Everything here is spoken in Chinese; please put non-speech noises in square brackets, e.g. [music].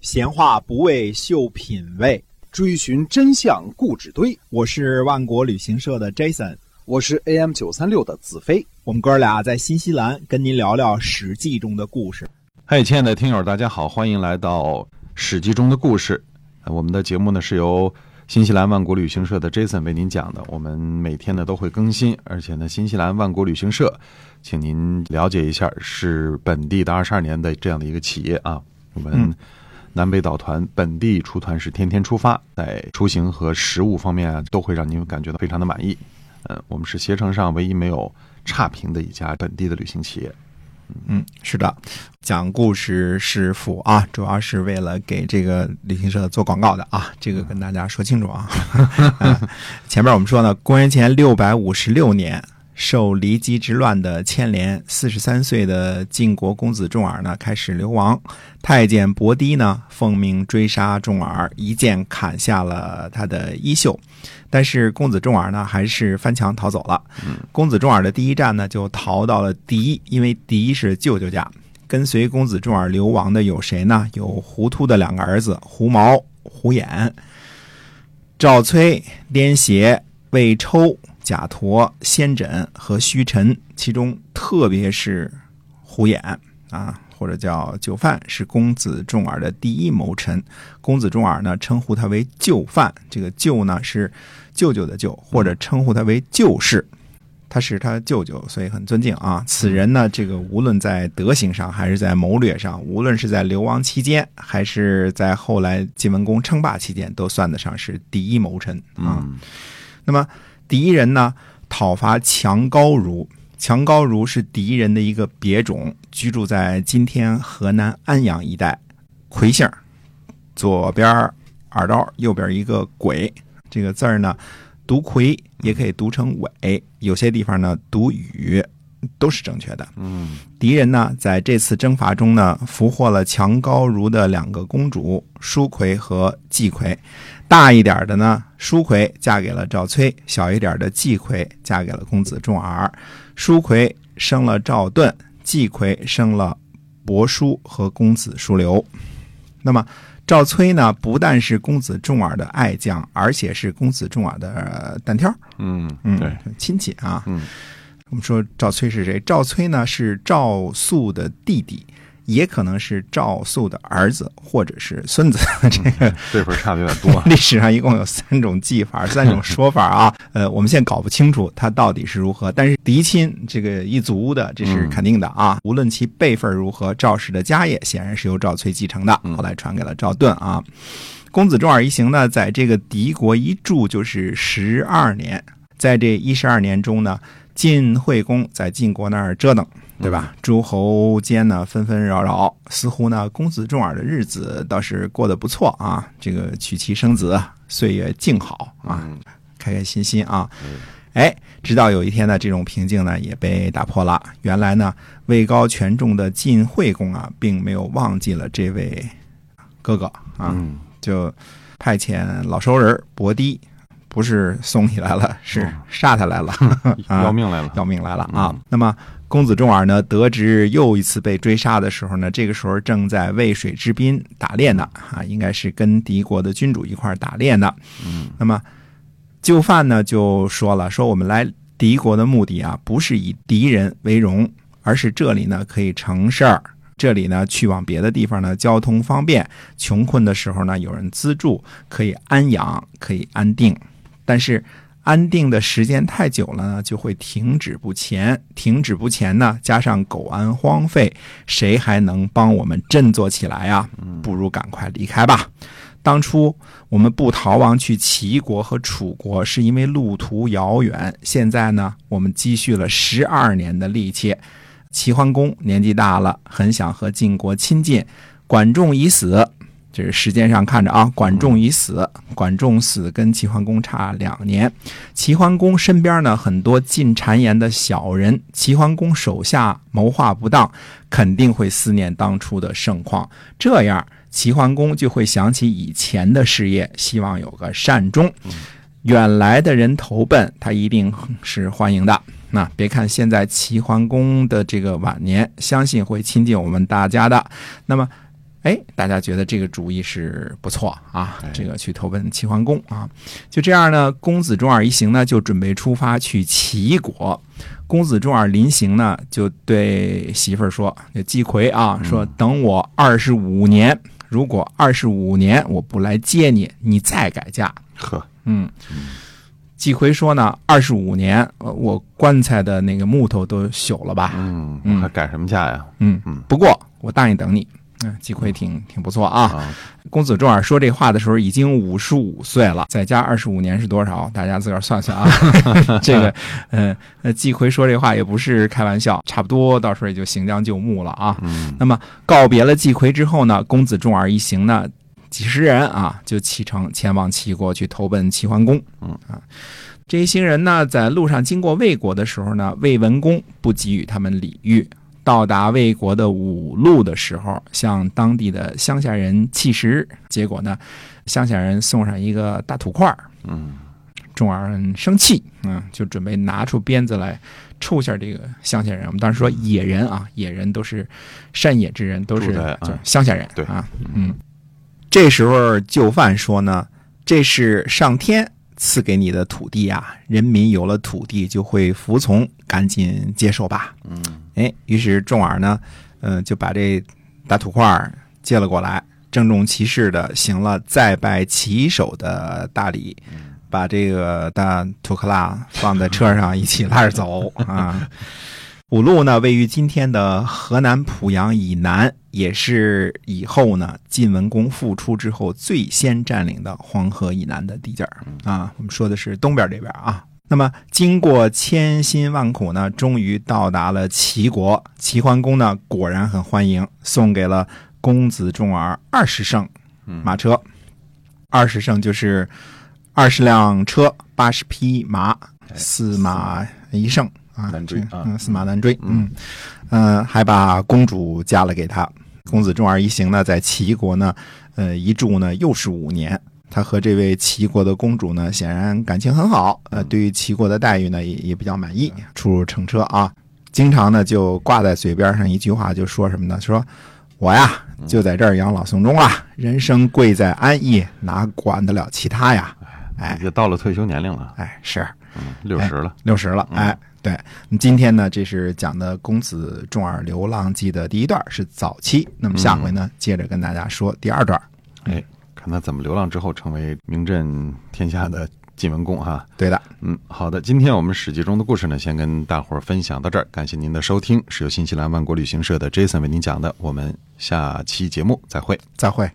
闲话不为秀品味，追寻真相故纸堆。我是万国旅行社的 Jason，我是 AM 九三六的子飞。我们哥俩在新西兰跟您聊聊《史记》中的故事。嗨，亲爱的听友，大家好，欢迎来到《史记》中的故事。我们的节目呢是由新西兰万国旅行社的 Jason 为您讲的。我们每天呢都会更新，而且呢，新西兰万国旅行社，请您了解一下，是本地的二十二年的这样的一个企业啊。我们南北岛团本地出团是天天出发，在出行和食物方面啊，都会让您感觉到非常的满意。嗯，我们是携程上唯一没有差评的一家本地的旅行企业。嗯，是的，讲故事是辅啊，主要是为了给这个旅行社做广告的啊，这个跟大家说清楚啊。[laughs] [laughs] 前面我们说呢，公元前六百五十六年，受骊姬之乱的牵连，四十三岁的晋国公子重耳呢开始流亡，太监伯堤呢奉命追杀重耳，一剑砍下了他的衣袖。但是公子重耳呢，还是翻墙逃走了。公子重耳的第一站呢，就逃到了狄，因为狄是舅舅家。跟随公子重耳流亡的有谁呢？有胡突的两个儿子胡毛、胡衍、赵崔、颠邪、魏抽、贾陀、先轸和虚尘。其中特别是胡衍啊，或者叫就范，是公子重耳的第一谋臣。公子重耳呢，称呼他为就范。这个就呢是舅舅的舅，或者称呼他为舅氏。他是他舅舅，所以很尊敬啊。此人呢，这个无论在德行上，还是在谋略上，无论是在流亡期间，还是在后来晋文公称霸期间，都算得上是第一谋臣啊。那么敌人呢，讨伐强高如，强高如是敌人的一个别种，居住在今天河南安阳一带，魁姓，左边耳刀，右边一个鬼，这个字儿呢。读魁也可以读成伟，有些地方呢读禹，都是正确的。嗯，敌人呢在这次征伐中呢俘获了强高如的两个公主舒奎和季奎，大一点的呢舒奎嫁给了赵崔，小一点的季奎嫁给了公子重耳。舒奎生了赵盾，季奎生了伯叔和公子叔刘。那么。赵崔呢，不但是公子重耳的爱将，而且是公子重耳的单挑。嗯嗯，对，亲戚啊。嗯，我们说赵崔是谁？赵崔呢是赵肃的弟弟，也可能是赵肃的儿子或者是孙子。这个辈分差的有点多。[laughs] 历史上一共有三种记法，三种说法啊。[laughs] 呃，我们现在搞不清楚他到底是如何，但是嫡亲这个一族的，这是肯定的啊。无论其辈分如何，赵氏的家业显然是由赵崔继承的，后来传给了赵盾啊。公子重耳一行呢，在这个敌国一住就是十二年，在这一十二年中呢，晋惠公在晋国那儿折腾，对吧？诸侯间呢纷纷扰扰，似乎呢公子重耳的日子倒是过得不错啊，这个娶妻生子，岁月静好啊。开开心心啊，哎，直到有一天呢，这种平静呢也被打破了。原来呢，位高权重的晋惠公啊，并没有忘记了这位哥哥啊，就派遣老熟人伯堤，不是送你来了，是杀他来了，[laughs] 要命来了，要命来了啊！那么公子重耳呢，得知又一次被追杀的时候呢，这个时候正在渭水之滨打猎呢，啊，应该是跟敌国的君主一块打猎呢。嗯，那么。就范呢就说了，说我们来敌国的目的啊，不是以敌人为荣，而是这里呢可以成事儿，这里呢去往别的地方呢交通方便，穷困的时候呢有人资助，可以安养，可以安定。但是安定的时间太久了呢，就会停止不前，停止不前呢，加上苟安荒废，谁还能帮我们振作起来呀？不如赶快离开吧。当初我们不逃亡去齐国和楚国，是因为路途遥远。现在呢，我们积蓄了十二年的力气。齐桓公年纪大了，很想和晋国亲近。管仲已死，这是时间上看着啊。管仲已死，管仲死跟齐桓公差两年。齐桓公身边呢很多进谗言的小人，齐桓公手下谋划不当，肯定会思念当初的盛况。这样。齐桓公就会想起以前的事业，希望有个善终。远来的人投奔他，一定是欢迎的。那别看现在齐桓公的这个晚年，相信会亲近我们大家的。那么哎，大家觉得这个主意是不错啊哎，这个去投奔齐桓公啊。就这样呢，公子重耳一行呢就准备出发去齐国。公子重耳临行呢，就对媳妇儿说：“就季葵啊，说等我二十五年，如果二十五年我不来接你，你再改嫁。”呵，嗯，季葵说呢，二十五年，呃我棺材的那个木头都朽了吧？嗯，嗯还改什么嫁呀？嗯嗯不过我答应等你。嗯，季葵挺挺不错啊。啊，公子重耳说这话的时候已经五十五岁了，再加二十五年是多少？大家自个儿算算啊。[laughs] 这个，嗯，呃，季葵说这话也不是开玩笑，差不多到时候也就行将就木了啊。嗯那么告别了季葵之后呢，公子重耳一行呢，几十人啊，就启程前往齐国去投奔齐桓公。嗯啊，这一行人呢，在路上经过魏国的时候呢，魏文公不给予他们礼遇。到达魏国的五路的时候，向当地的乡下人乞食，结果呢，乡下人送上一个大土块儿嗯重耳很生气，嗯，就准备拿出鞭子来抽一下这个乡下人。我们当时说野人啊，野人都是山野之人，都是乡下人，对啊，嗯。这时候就范说呢，这是上天赐给你的土地啊，人民有了土地就会服从，赶紧接受吧。嗯哎，于是重耳呢，嗯、就把这大土块儿接了过来，郑重其事的行了再拜旗手的大礼，把这个大土克拉放在车上一起拉着走啊。五路呢，位于今天的河南濮阳以南，也是以后呢晋文公复出之后最先占领的黄河以南的地界儿啊。我们说的是东边这边啊。那么经过千辛万苦呢，终于到达了齐国。齐桓公呢，果然很欢迎，送给了公子重耳二十乘嗯马车。二十乘就是二十辆车，八十匹马，四马一乘啊，难追啊这嗯，四马难追。嗯嗯，呃，还把公主嫁了给他。公子重耳一行呢，在齐国呢，呃，一住呢又是五年。他和这位齐国的公主呢，显然感情很好，呃，对于齐国的待遇呢，也也比较满意，出入乘车啊，经常呢就挂在嘴边上一句话，就说什么呢？说我呀就在这儿养老送终了，人生贵在安逸，哪管得了其他呀？哎也到了退休年龄了，哎，是嗯，六十了，六十了，嗯哎，对。那么今天呢，这是讲的《公子重耳流浪记》的第一段，是早期。那么下回呢，接着跟大家说第二段。哎，看他怎么流浪之后成为名震天下的晋文公哈。对的，嗯，好的，今天我们史记中的故事呢，先跟大伙儿分享到这儿，感谢您的收听，是由新西兰万国旅行社的 Jason 为您讲的，我们下期节目再会。再会。